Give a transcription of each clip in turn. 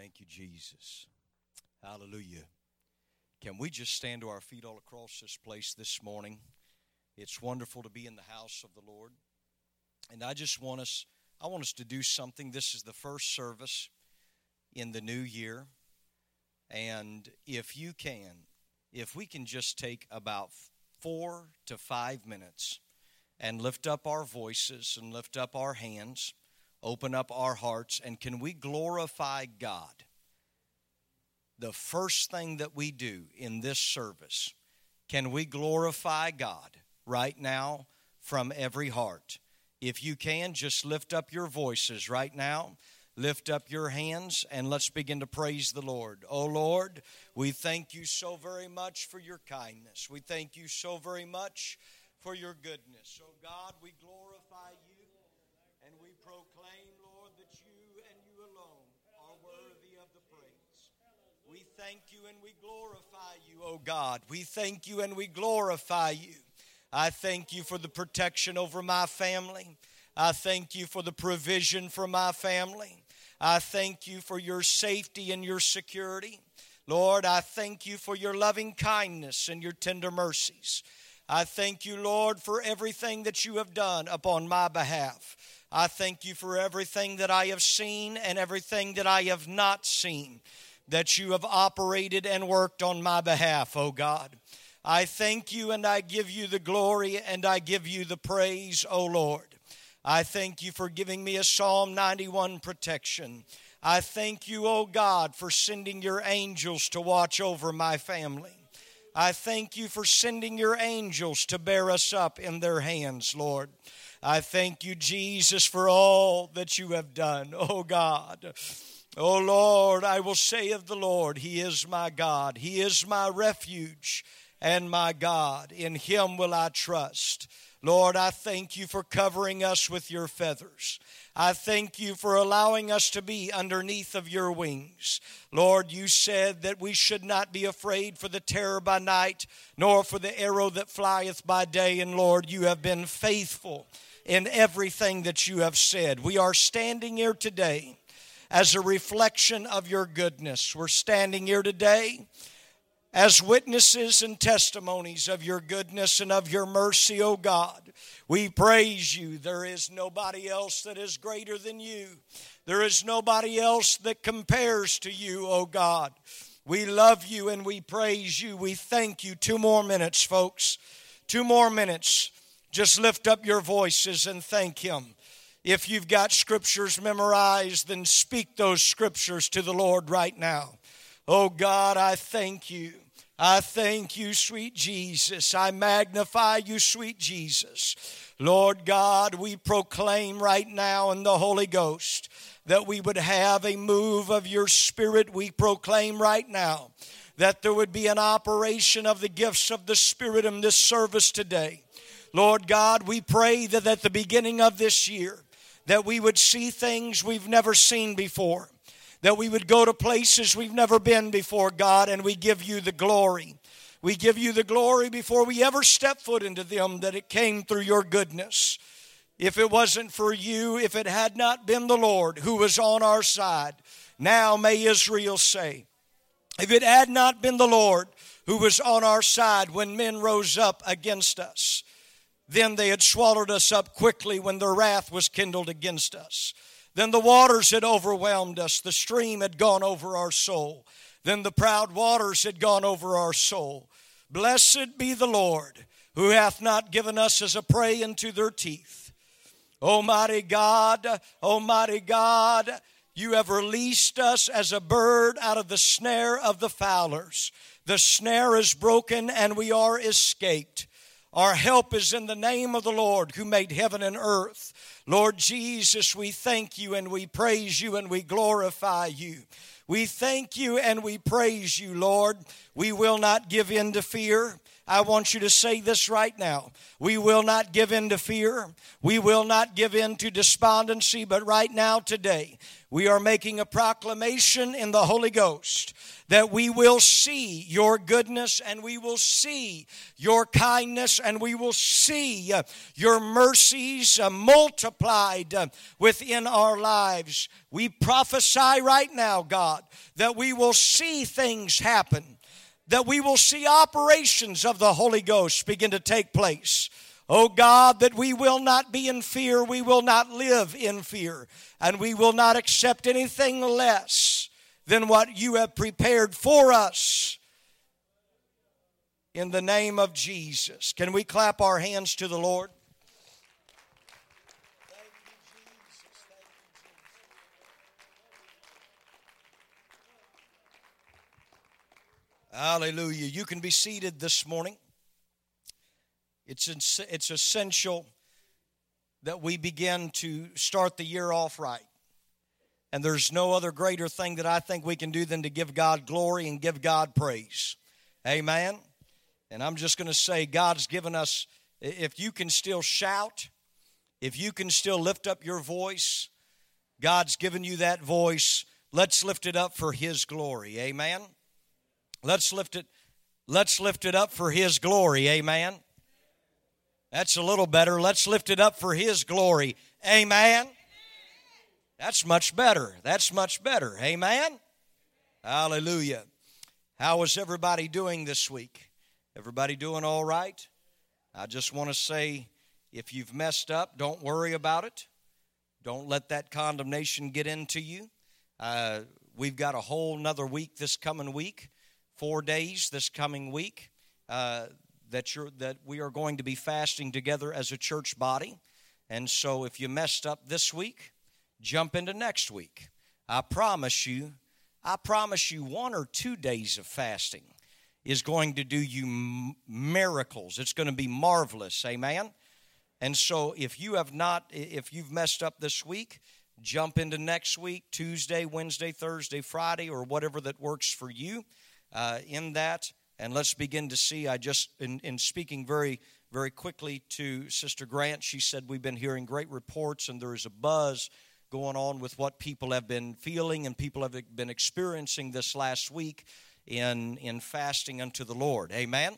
Thank you, Jesus. Hallelujah. Can we just stand to our feet all across this place this morning? It's wonderful to be in the house of the Lord. And I just want us I want us to do something. This is the first service in the new year. And if you can, if we can just take about 4 to 5 minutes and lift up our voices and lift up our hands, open up our hearts and can we glorify God? The first thing that we do in this service, can we glorify God right now from every heart? If you can, just lift up your voices right now. Lift up your hands and let's begin to praise the Lord. Oh Lord, we thank you so very much for your kindness. We thank you so very much for your goodness. Oh God, we glorify you and we proclaim, Lord, that you and you alone are worthy of the praise. We thank you and we glorify you, oh God. We thank you and we glorify you. I thank you for the protection over my family. I thank you for the provision for my family. I thank you for your safety and your security. Lord, I thank you for your loving kindness and your tender mercies. I thank you, Lord, for everything that you have done upon my behalf. I thank you for everything that I have seen and everything that I have not seen, that you have operated and worked on my behalf, O God. I thank you and I give you the glory and I give you the praise, O Lord. I thank you for giving me a Psalm 91 protection. I thank you, O God, for sending your angels to watch over my family. I thank you for sending your angels to bear us up in their hands, Lord. I thank you, Jesus, for all that you have done, O God. O Lord, I will say of the Lord, He is my God, He is my refuge and my God. In him will I trust. Lord, I thank you for covering us with your feathers. I thank you for allowing us to be underneath of your wings. Lord, you said that we should not be afraid for the terror by night, nor for the arrow that flieth by day. And Lord, you have been faithful in everything that you have said. We are standing here today as a reflection of your goodness. We're standing here today as witnesses and testimonies of your goodness and of your mercy, O God. We praise you. There is nobody else that is greater than you. There is nobody else that compares to you, O God. We love you and we praise you. We thank you. Two more minutes, folks. Two more minutes. Just lift up your voices and thank Him. If you've got scriptures memorized, then speak those scriptures to the Lord right now. Oh God, I thank you. I thank you, sweet Jesus. I magnify you, sweet Jesus. Lord God, we proclaim right now in the Holy Ghost that we would have a move of your Spirit. We proclaim right now that there would be an operation of the gifts of the Spirit in this service today. Lord God, we pray that at the beginning of this year, that we would see things we've never seen before that we would go to places we've never been before, God, and we give you the glory. We give you the glory before we ever step foot into them that it came through your goodness. If it wasn't for you, if it had not been the Lord who was on our side, now may Israel say, if it had not been the Lord who was on our side when men rose up against us, then they had swallowed us up quickly when their wrath was kindled against us. Then the waters had overwhelmed us, the stream had gone over our soul. Then the proud waters had gone over our soul. Blessed be the Lord, who hath not given us as a prey into their teeth. Almighty God, Almighty God, you have released us as a bird out of the snare of the fowlers. The snare is broken and we are escaped. Our help is in the name of the Lord who made heaven and earth. Lord Jesus, we thank you and we praise you and we glorify you. We thank you and we praise you, Lord. We will not give in to fear. I want you to say this right now. We will not give in to fear. We will not give in to despondency, but right now, today, we are making a proclamation in the Holy Ghost that we will see your goodness and we will see your kindness and we will see uh, your mercies uh, multiplied uh, within our lives. We prophesy right now, God, that we will see things happen, that we will see operations of the Holy Ghost begin to take place. Oh God, that we will not be in fear, we will not live in fear, and we will not accept anything less than what you have prepared for us. In the name of Jesus. Can we clap our hands to the Lord? Hallelujah. You can be seated this morning. It's, it's essential that we begin to start the year off right. And there's no other greater thing that I think we can do than to give God glory and give God praise. Amen. And I'm just going to say, God's given us, if you can still shout, if you can still lift up your voice, God's given you that voice. Let's lift it up for His glory. Amen. Let's lift it. Let's lift it up for His glory. Amen. That's a little better. Let's lift it up for His glory. Amen. That's much better. That's much better. Amen. Hallelujah. How is everybody doing this week? Everybody doing all right? I just want to say if you've messed up, don't worry about it. Don't let that condemnation get into you. Uh, we've got a whole another week this coming week, four days this coming week. Uh, that you're that we are going to be fasting together as a church body. And so if you messed up this week, jump into next week. I promise you, I promise you one or two days of fasting is going to do you miracles. It's going to be marvelous. Amen. And so if you have not if you've messed up this week, jump into next week, Tuesday, Wednesday, Thursday, Friday or whatever that works for you. Uh, in that and let's begin to see. I just, in, in speaking very, very quickly to Sister Grant, she said we've been hearing great reports and there is a buzz going on with what people have been feeling and people have been experiencing this last week in, in fasting unto the Lord. Amen?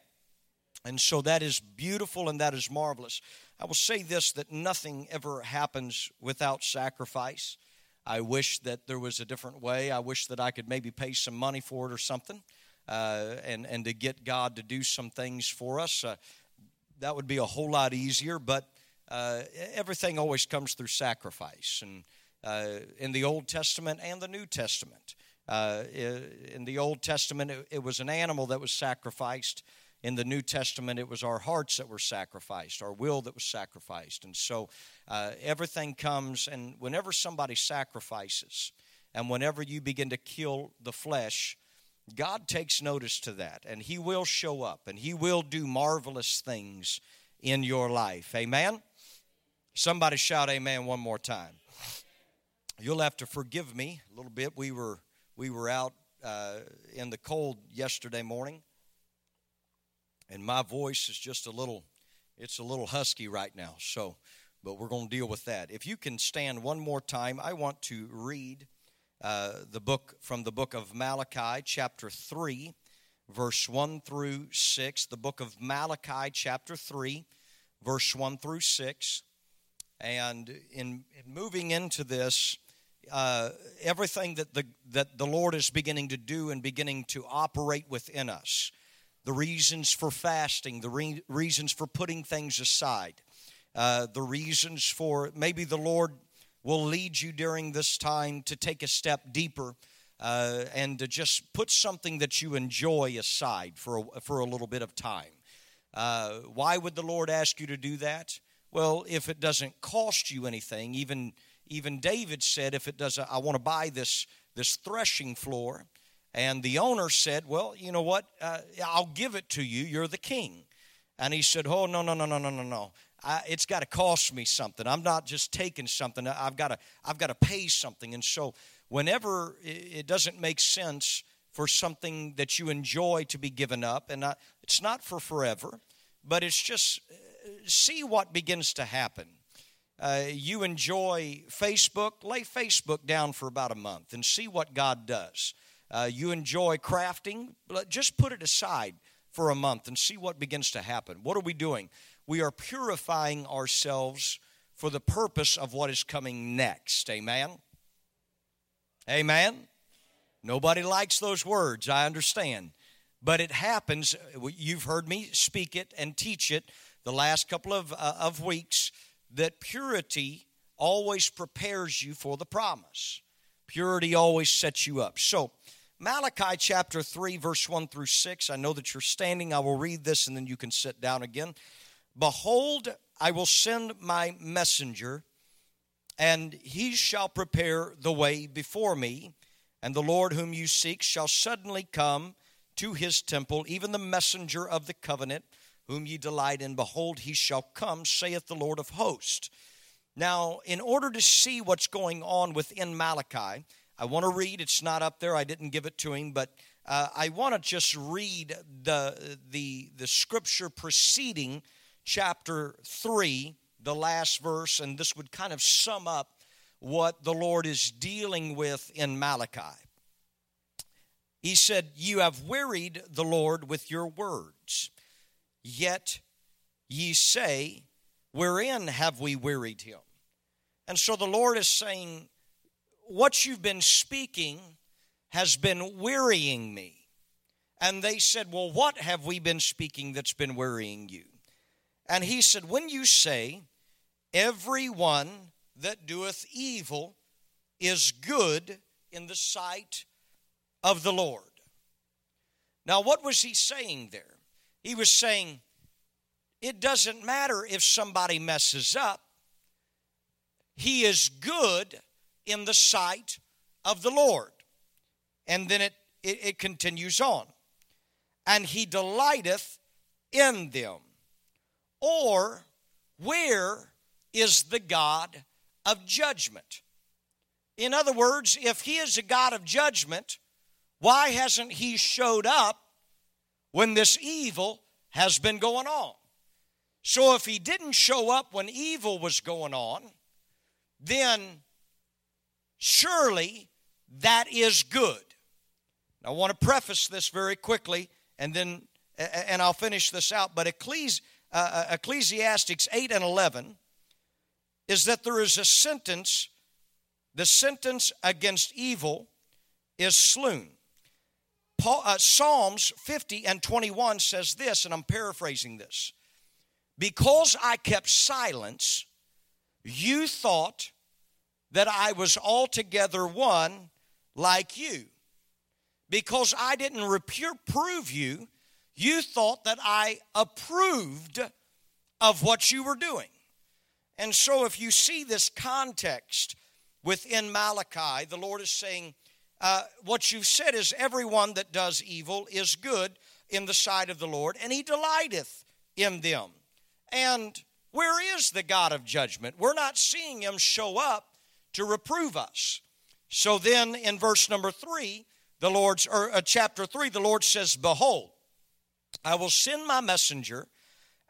And so that is beautiful and that is marvelous. I will say this that nothing ever happens without sacrifice. I wish that there was a different way. I wish that I could maybe pay some money for it or something uh, and, and to get God to do some things for us. Uh, that would be a whole lot easier, but uh, everything always comes through sacrifice. And uh, in the Old Testament and the New Testament, uh, in the Old Testament, it, it was an animal that was sacrificed in the New Testament, it was our hearts that were sacrificed, our will that was sacrificed. And so uh, everything comes, and whenever somebody sacrifices, and whenever you begin to kill the flesh, God takes notice to that, and He will show up, and He will do marvelous things in your life. Amen? Somebody shout amen one more time. You'll have to forgive me a little bit. We were, we were out uh, in the cold yesterday morning, and my voice is just a little, it's a little husky right now. So, but we're going to deal with that. If you can stand one more time, I want to read uh, the book from the book of Malachi, chapter 3, verse 1 through 6. The book of Malachi, chapter 3, verse 1 through 6. And in, in moving into this, uh, everything that the, that the Lord is beginning to do and beginning to operate within us, the reasons for fasting, the re- reasons for putting things aside, uh, the reasons for maybe the Lord will lead you during this time to take a step deeper uh, and to just put something that you enjoy aside for a, for a little bit of time. Uh, why would the Lord ask you to do that? Well, if it doesn't cost you anything, even even David said, if it doesn't, I want to buy this this threshing floor. And the owner said, Well, you know what? Uh, I'll give it to you. You're the king. And he said, Oh, no, no, no, no, no, no, no. I, it's got to cost me something. I'm not just taking something. I've got to I've got to pay something. And so whenever it doesn't make sense for something that you enjoy to be given up, and I, It's not for forever, but it's just uh, see what begins to happen. Uh, you enjoy Facebook, lay Facebook down for about a month and see what God does. Uh, you enjoy crafting, just put it aside for a month and see what begins to happen. What are we doing? We are purifying ourselves for the purpose of what is coming next. Amen? Amen? Nobody likes those words, I understand. But it happens. You've heard me speak it and teach it the last couple of, uh, of weeks that purity always prepares you for the promise. Purity always sets you up. So, Malachi chapter 3, verse 1 through 6. I know that you're standing. I will read this and then you can sit down again. Behold, I will send my messenger, and he shall prepare the way before me. And the Lord whom you seek shall suddenly come to his temple, even the messenger of the covenant, whom ye delight in. Behold, he shall come, saith the Lord of hosts. Now, in order to see what's going on within Malachi, I want to read, it's not up there, I didn't give it to him, but uh, I want to just read the, the, the scripture preceding chapter 3, the last verse, and this would kind of sum up what the Lord is dealing with in Malachi. He said, You have wearied the Lord with your words, yet ye say, Wherein have we wearied him? And so the Lord is saying, What you've been speaking has been wearying me. And they said, Well, what have we been speaking that's been wearying you? And he said, When you say, Every one that doeth evil is good in the sight of the Lord. Now, what was he saying there? He was saying, It doesn't matter if somebody messes up, he is good in the sight of the Lord. And then it, it, it continues on. And he delighteth in them. Or, where is the God of judgment? In other words, if he is a God of judgment, why hasn't he showed up when this evil has been going on? So if he didn't show up when evil was going on, then surely that is good. I want to preface this very quickly and then and I'll finish this out. But Ecclesi- uh, uh, Ecclesiastics 8 and 11 is that there is a sentence, the sentence against evil is slain. Paul, uh, Psalms 50 and 21 says this, and I'm paraphrasing this. Because I kept silence, you thought that I was altogether one like you. Because I didn't reprove you, you thought that I approved of what you were doing. And so, if you see this context within Malachi, the Lord is saying, uh, What you've said is, everyone that does evil is good in the sight of the Lord, and he delighteth in them. And where is the God of judgment? We're not seeing him show up to reprove us. So then in verse number three, the Lord's, or uh, chapter three, the Lord says, Behold, I will send my messenger,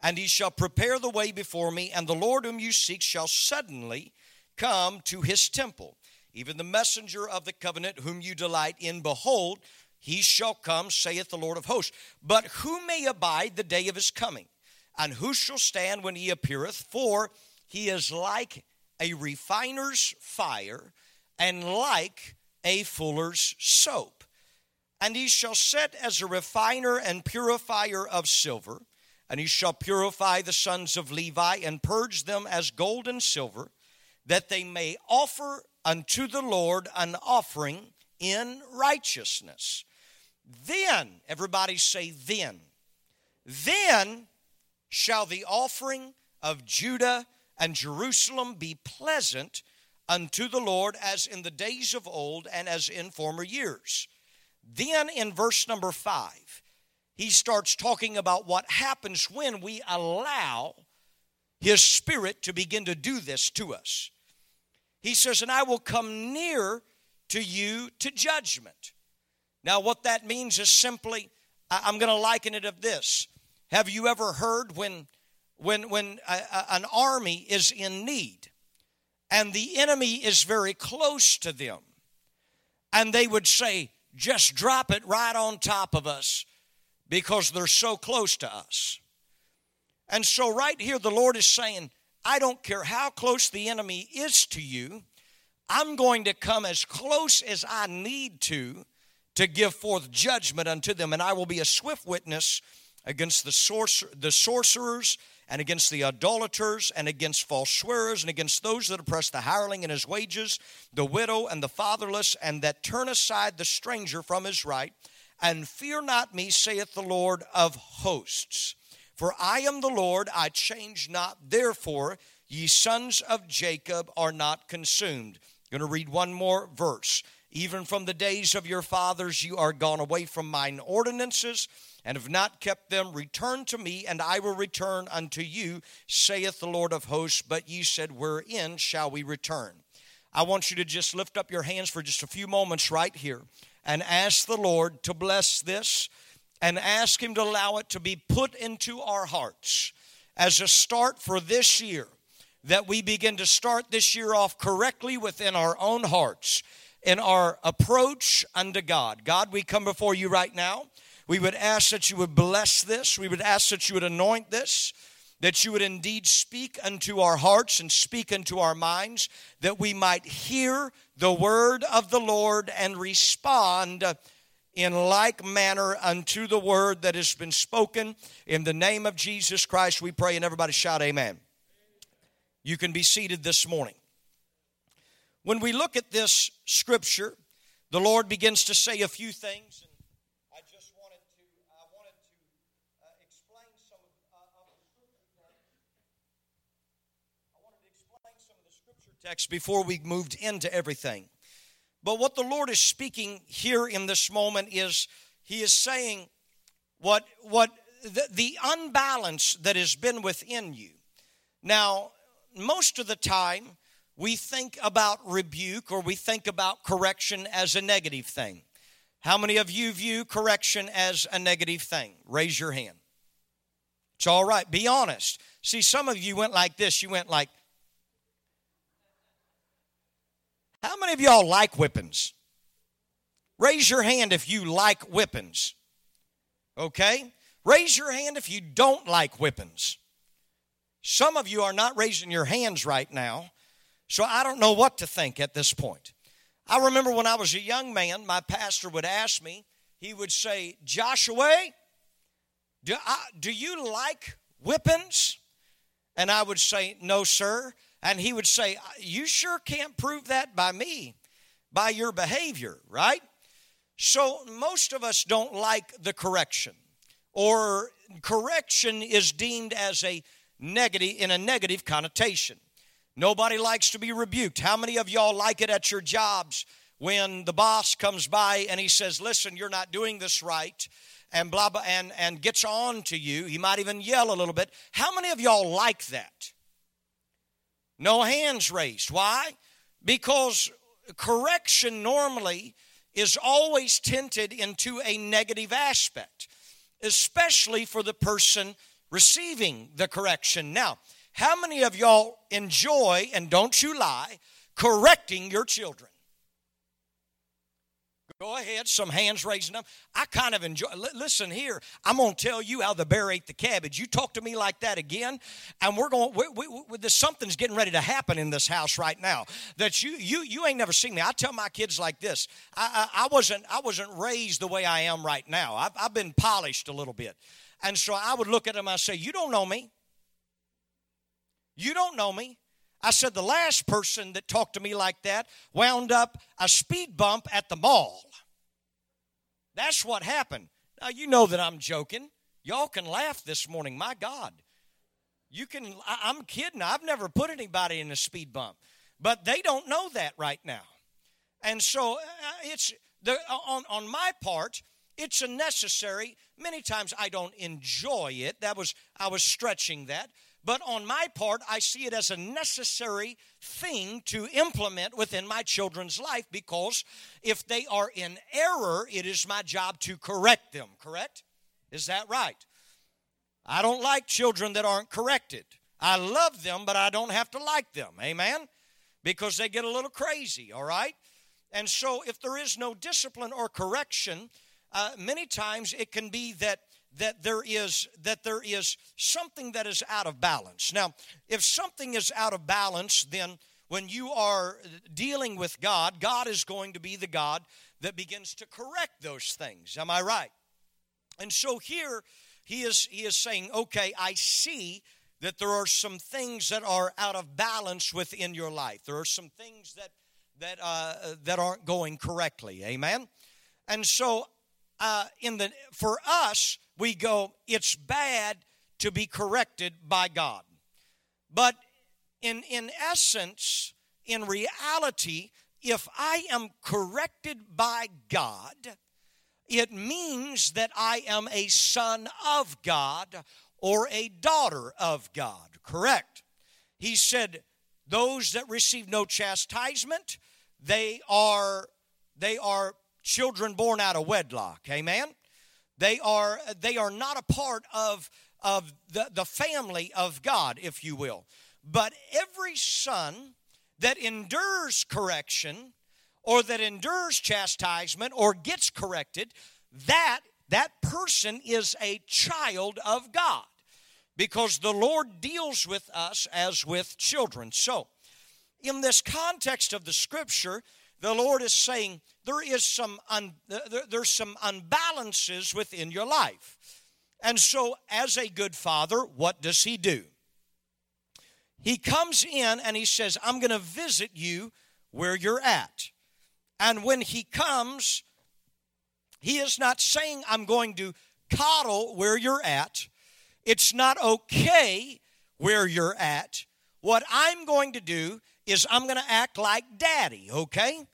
and he shall prepare the way before me, and the Lord whom you seek shall suddenly come to his temple. Even the messenger of the covenant whom you delight in, behold, he shall come, saith the Lord of hosts. But who may abide the day of his coming? And who shall stand when he appeareth? For he is like a refiner's fire and like a fuller's soap. And he shall set as a refiner and purifier of silver, and he shall purify the sons of Levi and purge them as gold and silver, that they may offer unto the Lord an offering in righteousness. Then, everybody say, then. Then shall the offering of Judah and Jerusalem be pleasant unto the Lord as in the days of old and as in former years. Then in verse number five, he starts talking about what happens when we allow his spirit to begin to do this to us. He says, And I will come near to you to judgment. Now, what that means is simply, I'm going to liken it of this. Have you ever heard when, when, when a, a, an army is in need and the enemy is very close to them, and they would say, just drop it right on top of us because they're so close to us. And so, right here, the Lord is saying, I don't care how close the enemy is to you, I'm going to come as close as I need to to give forth judgment unto them, and I will be a swift witness against the, sorcer- the sorcerers and against the idolaters and against false swearers and against those that oppress the hireling and his wages, the widow and the fatherless, and that turn aside the stranger from his right. And fear not me, saith the Lord of hosts. For I am the Lord, I change not. Therefore, ye sons of Jacob are not consumed. I'm going to read one more verse. Even from the days of your fathers, you are gone away from mine ordinances and have not kept them. Return to me, and I will return unto you, saith the Lord of hosts. But ye said, Wherein shall we return? I want you to just lift up your hands for just a few moments right here and ask the Lord to bless this and ask Him to allow it to be put into our hearts as a start for this year, that we begin to start this year off correctly within our own hearts in our approach unto God. God, we come before you right now. We would ask that you would bless this. We would ask that you would anoint this, that you would indeed speak unto our hearts and speak unto our minds, that we might hear the word of the Lord and respond in like manner unto the word that has been spoken. In the name of Jesus Christ, we pray, and everybody shout, Amen. You can be seated this morning. When we look at this scripture, the Lord begins to say a few things. Text before we moved into everything. But what the Lord is speaking here in this moment is He is saying what what the, the unbalance that has been within you. Now, most of the time, we think about rebuke or we think about correction as a negative thing. How many of you view correction as a negative thing? Raise your hand. It's all right. Be honest. See, some of you went like this. You went like, how many of y'all like whippings? Raise your hand if you like whippings. Okay? Raise your hand if you don't like whippings. Some of you are not raising your hands right now so I don't know what to think at this point. I remember when I was a young man, my pastor would ask me, he would say, Joshua, do, I, do you like whippings? And I would say, No, sir. And he would say, You sure can't prove that by me, by your behavior, right? So most of us don't like the correction, or correction is deemed as a negative in a negative connotation. Nobody likes to be rebuked. How many of y'all like it at your jobs when the boss comes by and he says, Listen, you're not doing this right? And blah blah and, and gets on to you. He might even yell a little bit. How many of y'all like that? No hands raised. Why? Because correction normally is always tinted into a negative aspect, especially for the person receiving the correction. Now, how many of y'all enjoy, and don't you lie, correcting your children? Go ahead, some hands raising up. I kind of enjoy. listen here, I'm going to tell you how the bear ate the cabbage. You talk to me like that again, and we're going. We, we, we, something's getting ready to happen in this house right now that you you you ain't never seen me. I tell my kids like this. I, I, I wasn't I wasn't raised the way I am right now. I've, I've been polished a little bit, and so I would look at them. I say, "You don't know me." You don't know me. I said, the last person that talked to me like that wound up a speed bump at the mall. That's what happened. Now, you know that I'm joking. Y'all can laugh this morning. My God. You can, I, am kidding. I've never put anybody in a speed bump. But they don't know that right now. And so uh, it's, the, on, on my part, it's a necessary. Many times I don't enjoy it. That was, I was stretching that. But on my part, I see it as a necessary thing to implement within my children's life because if they are in error, it is my job to correct them, correct? Is that right? I don't like children that aren't corrected. I love them, but I don't have to like them. Amen? Because they get a little crazy, all right? And so if there is no discipline or correction, uh, many times it can be that that there is that there is something that is out of balance. Now, if something is out of balance, then when you are dealing with God, God is going to be the God that begins to correct those things. Am I right? And so here he is he is saying, "Okay, I see that there are some things that are out of balance within your life. There are some things that that uh, that aren't going correctly." Amen. And so uh, in the for us, we go, it's bad to be corrected by God. But in, in essence, in reality, if I am corrected by God, it means that I am a son of God or a daughter of God. Correct? He said, those that receive no chastisement, they are they are children born out of wedlock. Amen. They are, they are not a part of, of the, the family of God, if you will. But every son that endures correction or that endures chastisement or gets corrected, that, that person is a child of God because the Lord deals with us as with children. So, in this context of the scripture, the Lord is saying there is some un, there's some unbalances within your life. And so as a good father, what does he do? He comes in and he says, "I'm going to visit you where you're at." And when he comes, he is not saying, I'm going to coddle where you're at. It's not okay where you're at. What I'm going to do is I'm going to act like daddy, okay?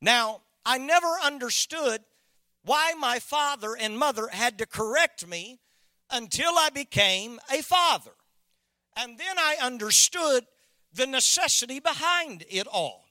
Now, I never understood why my father and mother had to correct me until I became a father. And then I understood the necessity behind it all.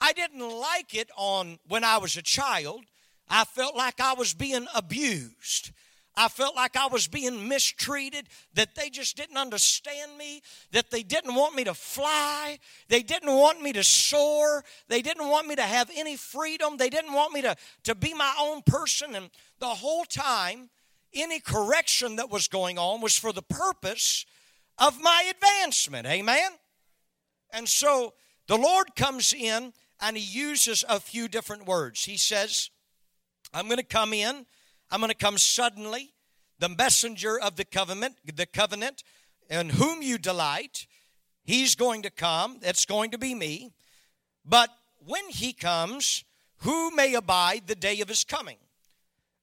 I didn't like it on when I was a child. I felt like I was being abused. I felt like I was being mistreated, that they just didn't understand me, that they didn't want me to fly, they didn't want me to soar, they didn't want me to have any freedom, they didn't want me to, to be my own person. And the whole time, any correction that was going on was for the purpose of my advancement. Amen? And so the Lord comes in and he uses a few different words. He says, I'm going to come in I'm going to come suddenly, the messenger of the covenant, the covenant, in whom you delight. He's going to come. It's going to be me. But when he comes, who may abide the day of his coming?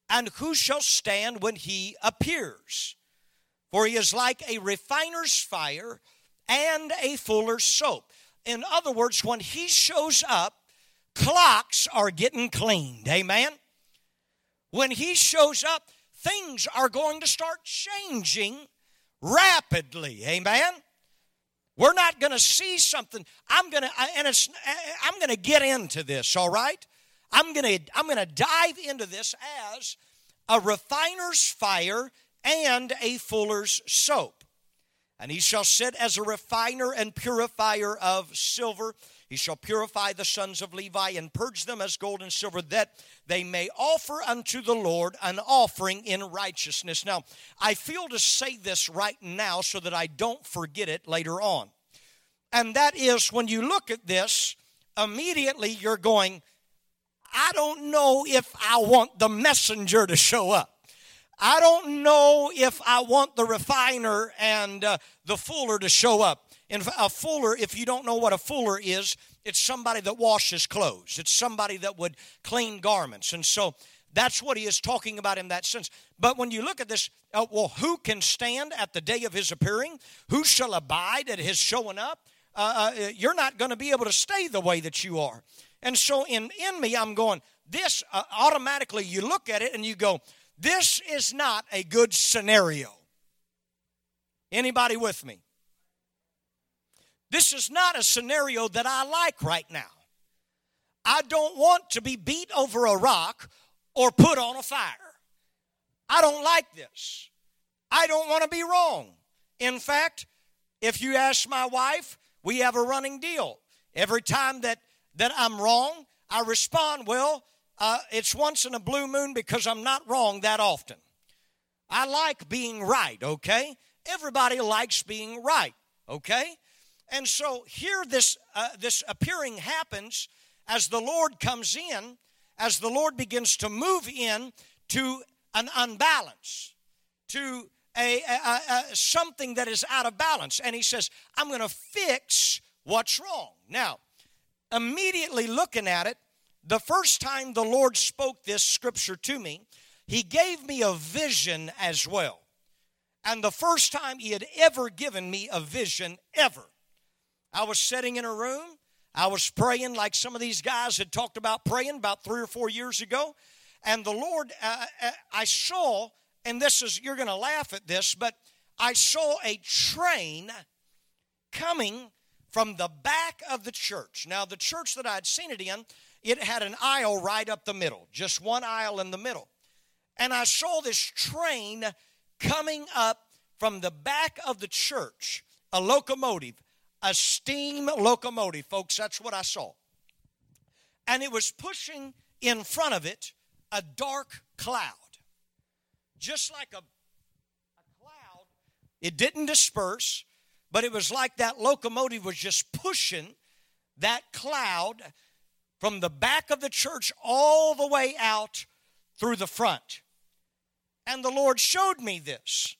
And who shall stand when he appears? For he is like a refiner's fire and a fuller's soap. In other words, when he shows up, clocks are getting cleaned. Amen? When he shows up, things are going to start changing rapidly. Amen. We're not going to see something. I'm going to and it's I'm going to get into this, all right? I'm going to I'm going to dive into this as a refiner's fire and a fuller's soap. And he shall sit as a refiner and purifier of silver he shall purify the sons of Levi and purge them as gold and silver, that they may offer unto the Lord an offering in righteousness. Now, I feel to say this right now so that I don't forget it later on. And that is when you look at this, immediately you're going, I don't know if I want the messenger to show up. I don't know if I want the refiner and uh, the fuller to show up. And a fuller, if you don't know what a fuller is, it's somebody that washes clothes. It's somebody that would clean garments. And so that's what he is talking about in that sense. But when you look at this, uh, well, who can stand at the day of his appearing? Who shall abide at his showing up? Uh, uh, you're not going to be able to stay the way that you are. And so in, in me, I'm going, this uh, automatically, you look at it and you go, this is not a good scenario. Anybody with me? This is not a scenario that I like right now. I don't want to be beat over a rock or put on a fire. I don't like this. I don't want to be wrong. In fact, if you ask my wife, we have a running deal. Every time that, that I'm wrong, I respond, well, uh, it's once in a blue moon because I'm not wrong that often. I like being right, okay? Everybody likes being right, okay? And so here this, uh, this appearing happens as the Lord comes in, as the Lord begins to move in to an unbalance, to a, a, a, something that is out of balance. And he says, I'm going to fix what's wrong. Now, immediately looking at it, the first time the Lord spoke this scripture to me, he gave me a vision as well. And the first time he had ever given me a vision, ever. I was sitting in a room. I was praying like some of these guys had talked about praying about three or four years ago. And the Lord, uh, uh I saw and this is, you're going to laugh at this, but I saw a train coming from the back of the church. Now, the church that I'd seen it in, it had an aisle right up the middle, just one aisle in the middle. And I saw this train coming up from the back of the church, a locomotive, a steam locomotive, folks. That's what I saw. And it was pushing in front of it a dark cloud just like a, a cloud. It didn't disperse, but it was like that locomotive was just pushing that cloud from the back of the church all the way out through the front. And the Lord showed me this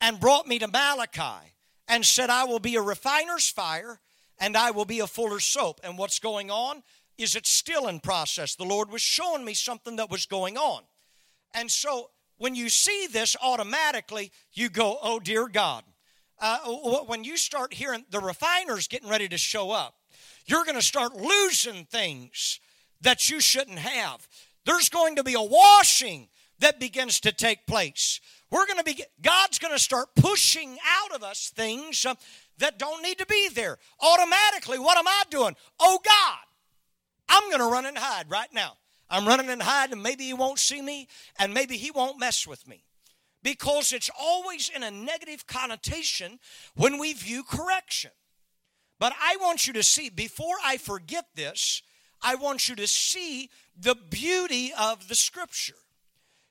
and brought me to Malachi and said, I will be a refiner's fire and I will be a fuller's soap. And what's going on is it's still in process. The Lord was showing me something that was going on. And so when you see this, automatically you go, oh, dear God. Uh, when you start hearing the refiners getting ready to show up, you're going to start losing things that you shouldn't have. There's going to be a washing that begins to take place. We're going to be, God's going to start pushing out of us things uh, that don't need to be there. Automatically, what am I doing? Oh God, I'm going to run and hide right now. I'm running and hiding, and maybe he won't see me, and maybe he won't mess with me. Because it's always in a negative connotation when we view correction. But I want you to see, before I forget this, I want you to see the beauty of the scripture.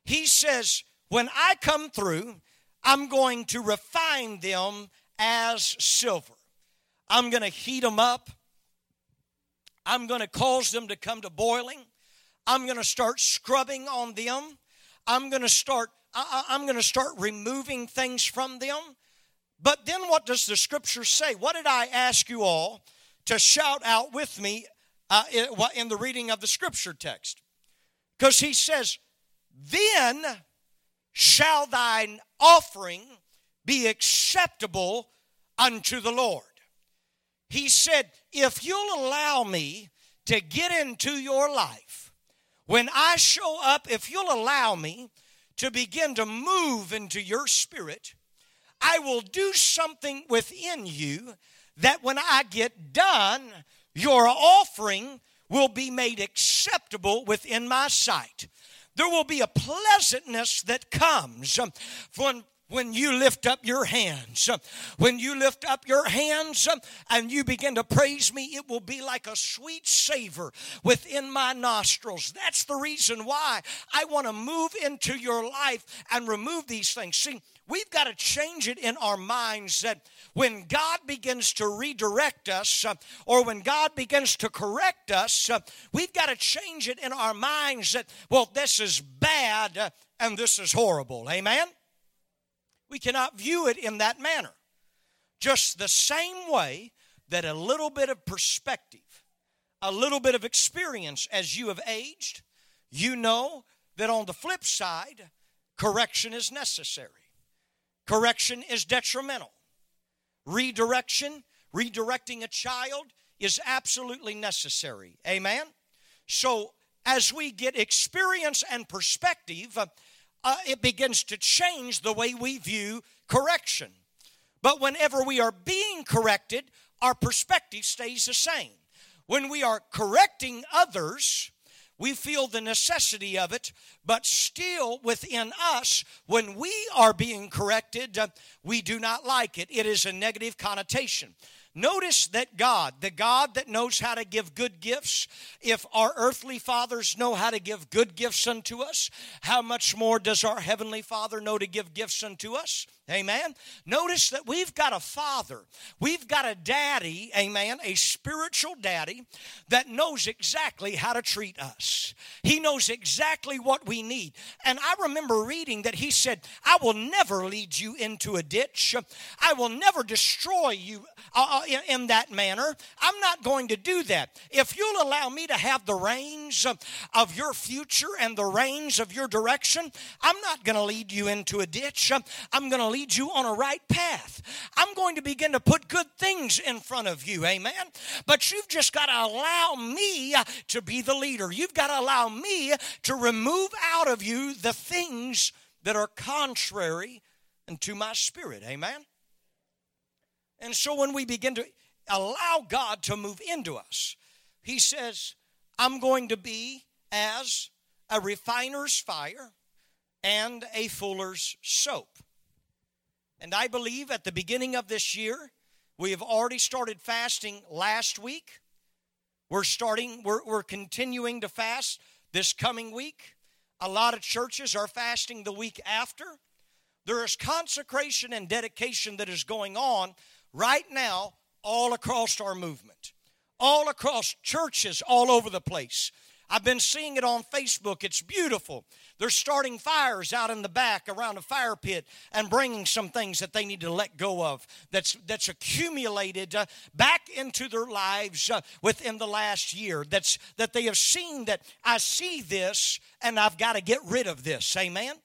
He says, When I come through, I'm going to refine them as silver. I'm going to heat them up. I'm going to cause them to come to boiling. I'm going to start scrubbing on them. I'm going to start I, am going to start removing things from them. But then what does the scripture say? What did I ask you all to shout out with me uh, in the reading of the scripture text? Because he says, Then shall thine offering be acceptable unto the Lord. He said, If you'll allow me to get into your life, when I show up, if you'll allow me to begin to move into your spirit, I will do something within you that when I get done, your offering will be made acceptable within my sight. There will be a pleasantness that comes um, when when you lift up your hands. Um, when you lift up your hands um, and you begin to praise me, it will be like a sweet savor within my nostrils. That's the reason why I want to move into your life and remove these things. See, we've got to change it in our minds that when God begins to redirect us uh, or when God begins to correct us, uh, we've got to change it in our minds that, well, this is bad uh, and this is horrible. Amen? We cannot view it in that manner. Just the same way that a little bit of perspective, a little bit of experience as you have aged, you know that on the flip side, correction is necessary. Correction is detrimental. Redirection, redirecting a child is absolutely necessary. Amen? So, as we get experience and perspective, uh, it begins to change the way we view correction. But whenever we are being corrected, our perspective stays the same. When we are correcting others, We feel the necessity of it, but still within us, when we are being corrected, uh, we do not like it. It is a negative connotation. Notice that God, the God that knows how to give good gifts, if our earthly fathers know how to give good gifts unto us, how much more does our heavenly Father know to give gifts unto us? Amen. Notice that we've got a father, we've got a daddy, amen, a spiritual daddy that knows exactly how to treat us. He knows exactly what we need. And I remember reading that he said, I will never lead you into a ditch, I will never destroy you uh, uh in that manner. I'm not going to do that. If you'll allow me to have the reins of your future and the reins of your direction, I'm not going to lead you into a ditch. I'm going to lead lead you on a right path. I'm going to begin to put good things in front of you, amen? But you've just got to allow me to be the leader. You've got to allow me to remove out of you the things that are contrary unto my spirit, amen? And so when we begin to allow God to move into us, He says, I'm going to be as a refiner's fire and a fuller's soap. And I believe at the beginning of this year, we have already started fasting last week. We're starting, we're, we're continuing to fast this coming week. A lot of churches are fasting the week after. There is consecration and dedication that is going on right now all across our movement, all across churches all over the place. I've been seeing it on Facebook. It's beautiful. They're starting fires out in the back around a fire pit and bringing some things that they need to let go of that's, that's accumulated uh, back into their lives uh, within the last year. That's, that they have seen that I see this and I've got to get rid of this. Amen?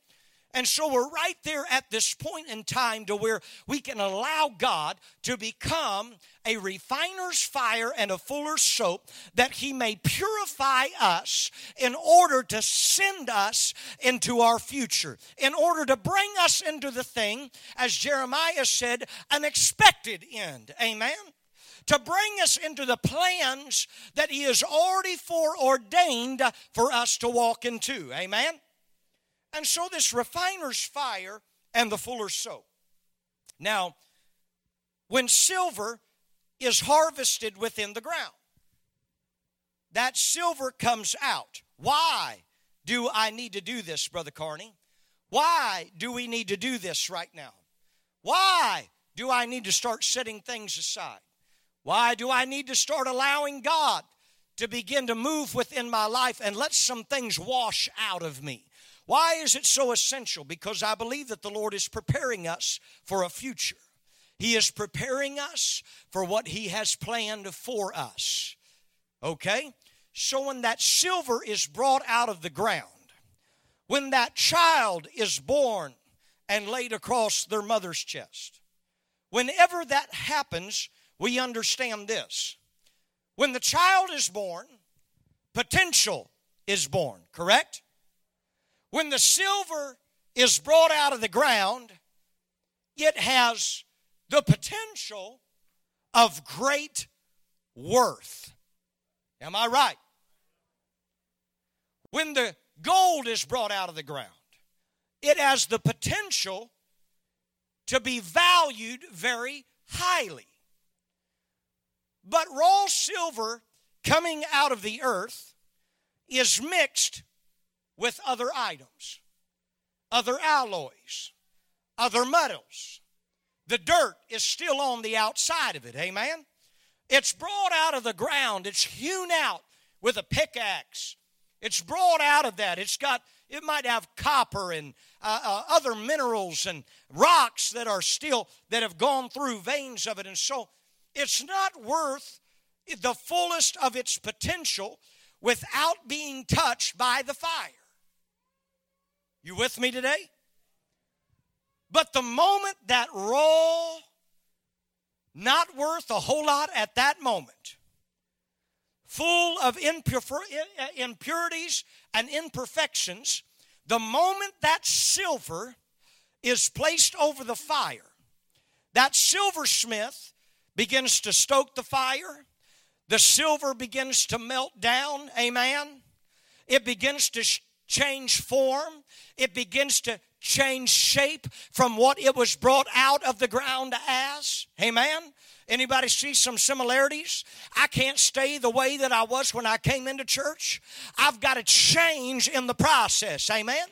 And so we're right there at this point in time to where we can allow God to become a refiner's fire and a fuller's soap that he may purify us in order to send us into our future, in order to bring us into the thing, as Jeremiah said, an expected end. Amen to bring us into the plans that He has already foreordained for us to walk into. Amen? And so this refiner's fire and the fuller's soap. Now, when silver is harvested within the ground, that silver comes out. Why do I need to do this, Brother Carney? Why do we need to do this right now? Why do I need to start setting things aside? Why do I need to start allowing God to begin to move within my life and let some things wash out of me? Why is it so essential? Because I believe that the Lord is preparing us for a future. He is preparing us for what He has planned for us. Okay? So when that silver is brought out of the ground, when that child is born and laid across their mother's chest, whenever that happens, we understand this. When the child is born, potential is born, correct? When the silver is brought out of the ground, it has the potential of great worth. Am I right? When the gold is brought out of the ground, it has the potential to be valued very highly. But raw silver coming out of the earth is mixed with other items, other alloys, other metals. The dirt is still on the outside of it, amen? It's brought out of the ground, it's hewn out with a pickaxe. It's brought out of that. It's got, it might have copper and uh, uh, other minerals and rocks that are still, that have gone through veins of it. And so it's not worth the fullest of its potential without being touched by the fire. You with me today? But the moment that raw, not worth a whole lot at that moment, full of impurities and imperfections, the moment that silver is placed over the fire, that silversmith begins to stoke the fire, the silver begins to melt down, amen it begins to change form, it begins to change shape from what it was brought out of the ground as. Amen. Anybody see some similarities? I can't stay the way that I was when I came into church. I've got to change in the process. Amen.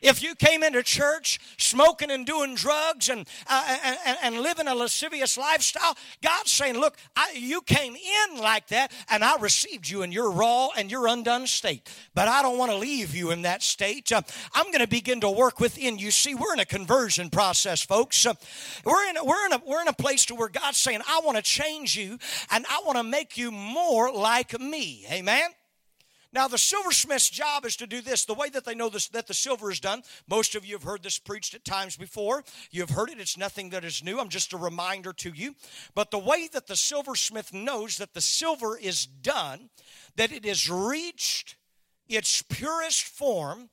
If you came into church smoking and doing drugs and, uh, and, and, living a lascivious lifestyle, God's saying, Look, I, you came in like that, and I received you in your raw and your undone state. But I don't want to leave you in that state. Uh, I'm going to begin to work within you. See, we're in a conversion process, folks. Uh, we're, in a, we're, in a, we're in a place to where God's saying, I want to change you, and I want to make you more like me. Amen? Now, the silversmith's job is to do this. The way that they know this, that the silver is done, most of you have heard this preached at times before. You've heard it, it's nothing that is new. I'm just a reminder to you. But the way that the silversmith knows that the silver is done, that it has reached its purest form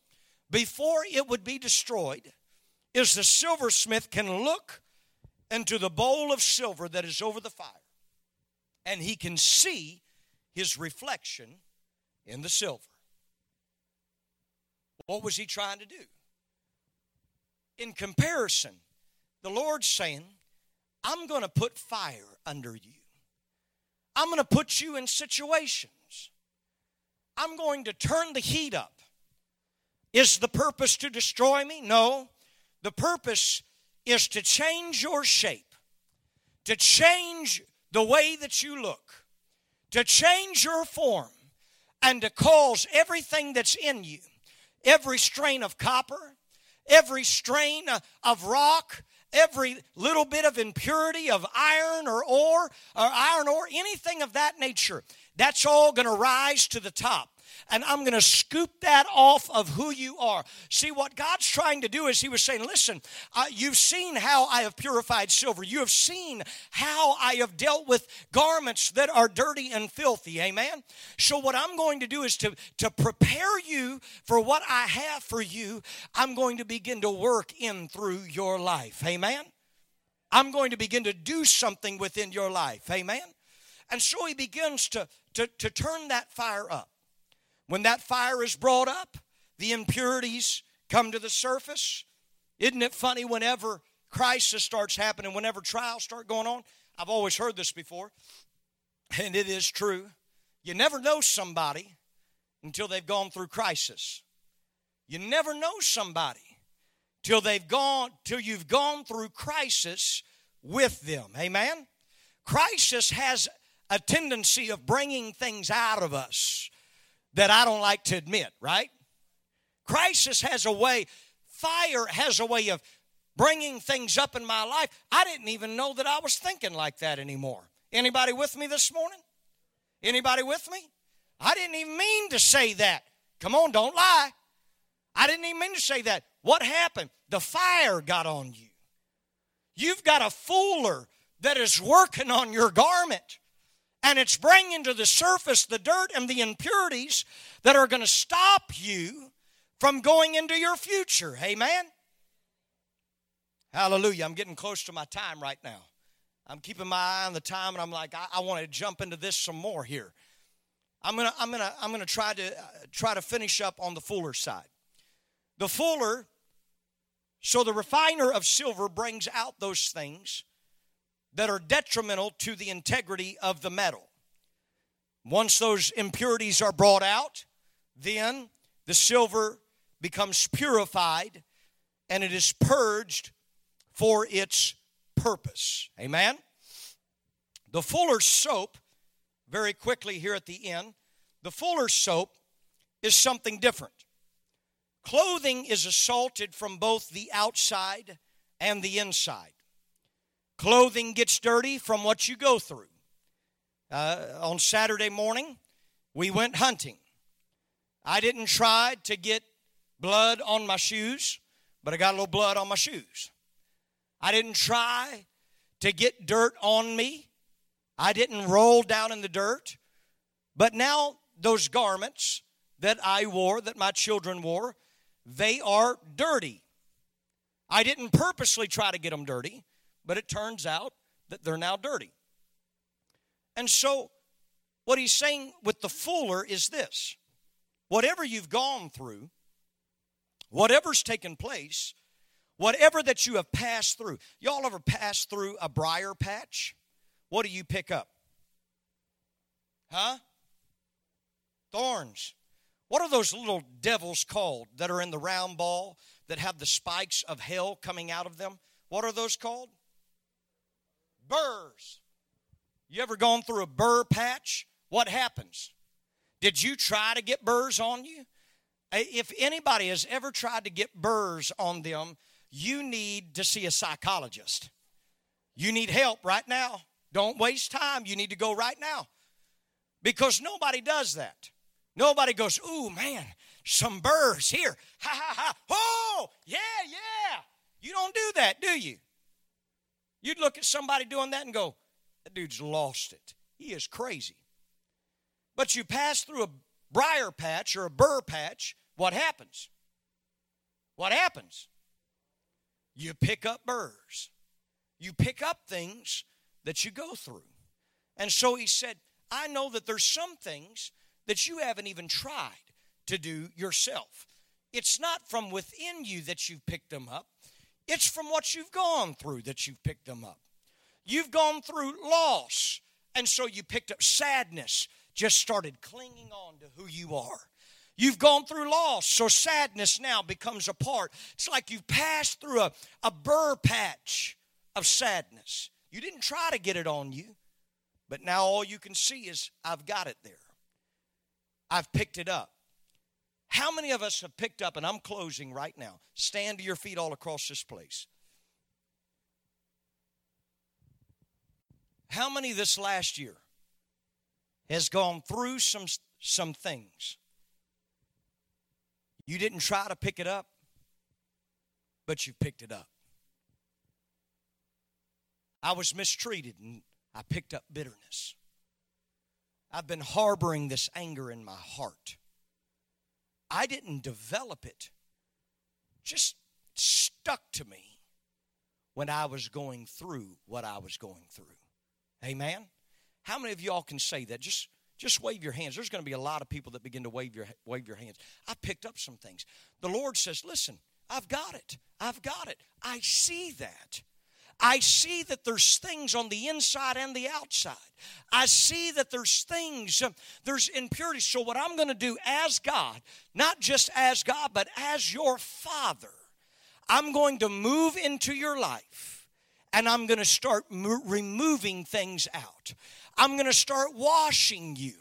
before it would be destroyed, is the silversmith can look into the bowl of silver that is over the fire and he can see his reflection in the silver. What was he trying to do? In comparison, the Lord's saying, I'm going to put fire under you. I'm going to put you in situations. I'm going to turn the heat up. Is the purpose to destroy me? No. The purpose is to change your shape, to change the way that you look, to change your form, and to cause everything that's in you, every strain of copper, every strain uh, of rock, every little bit of impurity of iron or ore, or iron ore, anything of that nature, that's all going to rise to the top and I'm going to scoop that off of who you are. See, what God's trying to do is He was saying, Listen, uh, you've seen how I have purified silver, you have seen how I have dealt with garments that are dirty and filthy. Amen? So, what I'm going to do is to, to prepare you for what I have for you, I'm going to begin to work in through your life. Amen? I'm going to begin to do something within your life. Amen? And so he begins to, to, to turn that fire up. When that fire is brought up, the impurities come to the surface. Isn't it funny whenever crisis starts happening, whenever trials start going on? I've always heard this before, and it is true. You never know somebody until they've gone through crisis. You never know somebody till they've gone till you've gone through crisis with them. Amen. Crisis has a tendency of bringing things out of us that I don't like to admit, right? Crisis has a way, fire has a way of bringing things up in my life. I didn't even know that I was thinking like that anymore. Anybody with me this morning? Anybody with me? I didn't even mean to say that. Come on, don't lie. I didn't even mean to say that. What happened? The fire got on you. You've got a fuller that is working on your garment and it's bringing to the surface the dirt and the impurities that are going to stop you from going into your future. Amen? Hallelujah. I'm getting close to my time right now. I'm keeping my eye on the time, and I'm like, I, I want to jump into this some more here. I'm gonna, I'm gonna, I'm gonna try to uh, try to finish up on the fuller side. The fuller, so the refiner of silver brings out those things that are detrimental to the integrity of the metal. Once those impurities are brought out, then the silver becomes purified and it is purged for its purpose. Amen? The Fuller soap, very quickly here at the end, the Fuller soap is something different. Clothing is assaulted from both the outside and the inside. Clothing gets dirty from what you go through. Uh, on Saturday morning, we went hunting. I didn't try to get blood on my shoes, but I got a little blood on my shoes. I didn't try to get dirt on me. I didn't roll down in the dirt. But now, those garments that I wore, that my children wore, they are dirty. I didn't purposely try to get them dirty but it turns out that they're now dirty. And so, what he's saying with the fuller is this whatever you've gone through, whatever's taken place, whatever that you have passed through. Y'all ever passed through a briar patch? What do you pick up? Huh? Thorns. What are those little devils called that are in the round ball that have the spikes of hell coming out of them? What are those called? Burrs. You ever gone through a burr patch? What happens? Did you try to get burrs on you? If anybody has ever tried to get burrs on them, you need to see a psychologist. You need help right now. Don't waste time. You need to go right now. Because nobody does that. Nobody goes, ooh, man, some burrs here. Ha ha ha. Oh, yeah, yeah. You don't do that, do you? You'd look at somebody doing that and go, that dude's lost it. He is crazy. But you pass through a briar patch or a burr patch, what happens? What happens? You pick up burrs. You pick up things that you go through. And so he said, I know that there's some things that you haven't even tried to do yourself. It's not from within you that you've picked them up, it's from what you've gone through that you've picked them up. You've gone through loss, and so you picked up sadness, just started clinging on to who you are. You've gone through loss, so sadness now becomes a part. It's like you've passed through a, a burr patch of sadness. You didn't try to get it on you, but now all you can see is, I've got it there. I've picked it up. How many of us have picked up, and I'm closing right now, stand to your feet all across this place. How many this last year has gone through some, some things? You didn't try to pick it up, but you picked it up. I was mistreated and I picked up bitterness. I've been harboring this anger in my heart. I didn't develop it, just stuck to me when I was going through what I was going through. Amen. How many of y'all can say that? Just just wave your hands. There's going to be a lot of people that begin to wave your wave your hands. I picked up some things. The Lord says, "Listen, I've got it. I've got it. I see that. I see that there's things on the inside and the outside. I see that there's things, uh, there's impurity. So, what I'm going to do as God, not just as God, but as your Father, I'm going to move into your life and I'm going to start mo- removing things out. I'm going to start washing you.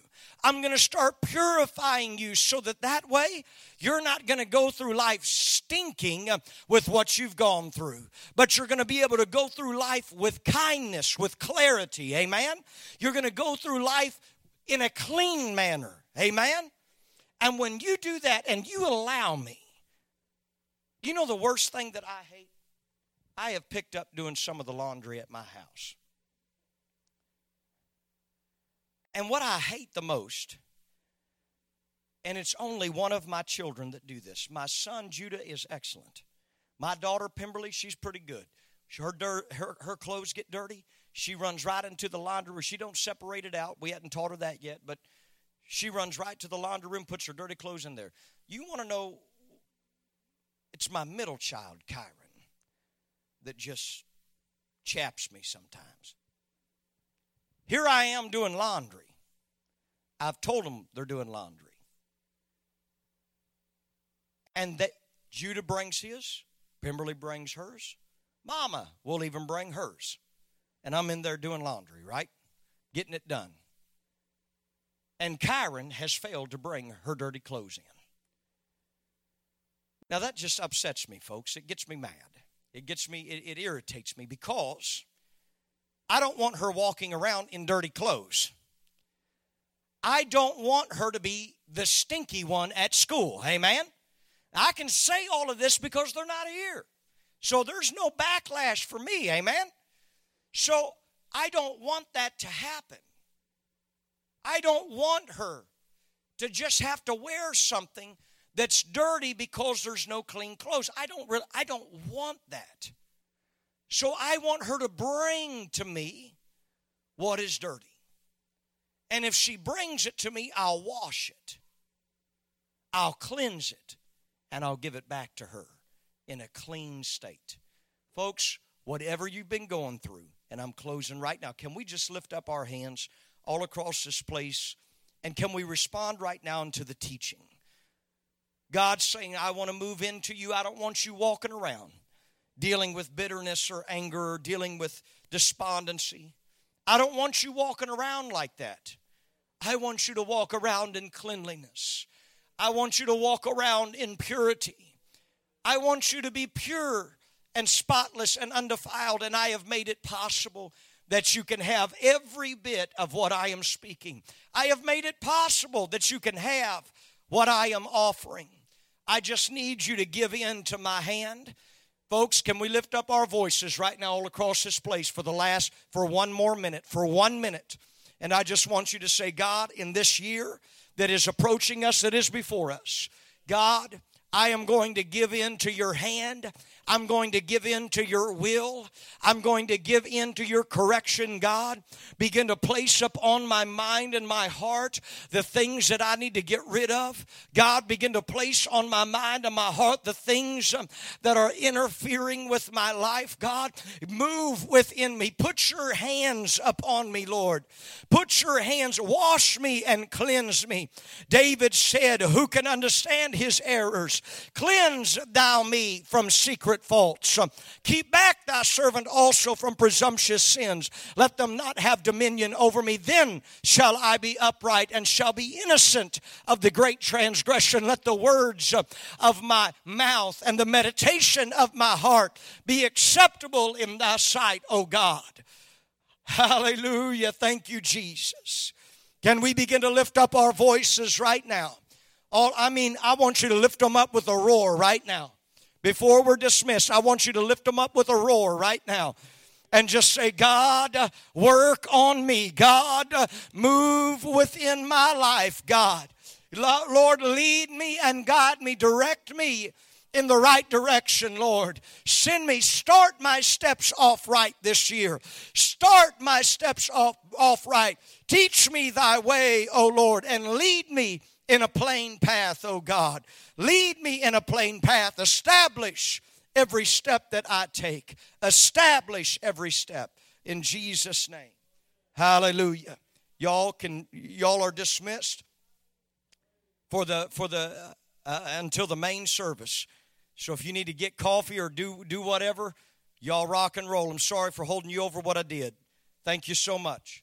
I'm going to start purifying you so that that way you're not going to go through life stinking with what you've gone through, but you're going to be able to go through life with kindness, with clarity. Amen. You're going to go through life in a clean manner. Amen. And when you do that and you allow me, you know the worst thing that I hate? I have picked up doing some of the laundry at my house. And what I hate the most, and it's only one of my children that do this. My son Judah is excellent. My daughter Pemberley, she's pretty good. Her, dirt, her, her clothes get dirty. She runs right into the laundry room. She don't separate it out. We hadn't taught her that yet, but she runs right to the laundry room, puts her dirty clothes in there. You want to know? It's my middle child, Kyron, that just chaps me sometimes. Here I am doing laundry. I've told them they're doing laundry. And that Judah brings his, Pemberley brings hers, Mama will even bring hers. And I'm in there doing laundry, right? Getting it done. And Kyron has failed to bring her dirty clothes in. Now that just upsets me, folks. It gets me mad. It gets me, it, it irritates me because I don't want her walking around in dirty clothes. I don't want her to be the stinky one at school. Amen? I can say all of this because they're not here. So there's no backlash for me. Amen? So I don't want that to happen. I don't want her to just have to wear something that's dirty because there's no clean clothes. I don't really I don't want that. So I want her to bring to me what is dirty. And if she brings it to me, I'll wash it. I'll cleanse it and I'll give it back to her in a clean state. Folks, whatever you've been going through, and I'm closing right now, can we just lift up our hands all across this place and can we respond right now into the teaching? God's saying, I want to move into you. I don't want you walking around dealing with bitterness or anger or dealing with despondency. I don't want you walking around like that. I want you to walk around in cleanliness. I want you to walk around in purity. I want you to be pure and spotless and undefiled, and I have made it possible that you can have every bit of what I am speaking. I have made it possible that you can have what I am offering. I just need you to give in to my hand. Folks, can we lift up our voices right now all across this place for the last, for one more minute, for one minute? And I just want you to say, God, in this year that is approaching us, that is before us, God, I am going to give in to your hand. I'm going to give in to your will. I'm going to give in to your correction, God. Begin to place upon my mind and my heart the things that I need to get rid of. God, begin to place on my mind and my heart the things um, that are interfering with my life. God, move within me. Put your hands upon me, Lord. Put your hands, wash me and cleanse me. David said, Who can understand his errors? Cleanse thou me from secret faults. Keep back thy servant also from presumptuous sins. Let them not have dominion over me. Then shall I be upright and shall be innocent of the great transgression. Let the words of my mouth and the meditation of my heart be acceptable in thy sight, O God. Hallelujah. Thank you, Jesus. Can we begin to lift up our voices right now? All, I mean, I want you to lift them up with a roar right now. Before we're dismissed, I want you to lift them up with a roar right now and just say, God, work on me. God, move within my life. God, Lord, lead me and guide me, direct me in the right direction, Lord. Send me, start my steps off right this year. Start my steps off, off right. Teach me thy way, O Lord, and lead me in a plain path, O God. Lead me in a plain path. Establish every step that I take. Establish every step in Jesus' name. Hallelujah. Y'all can y'all are dismissed for the for the uh, uh, until the main service. So if you need to get coffee or do do whatever, y'all rock and roll. I'm sorry for holding you over what I did. Thank you so much.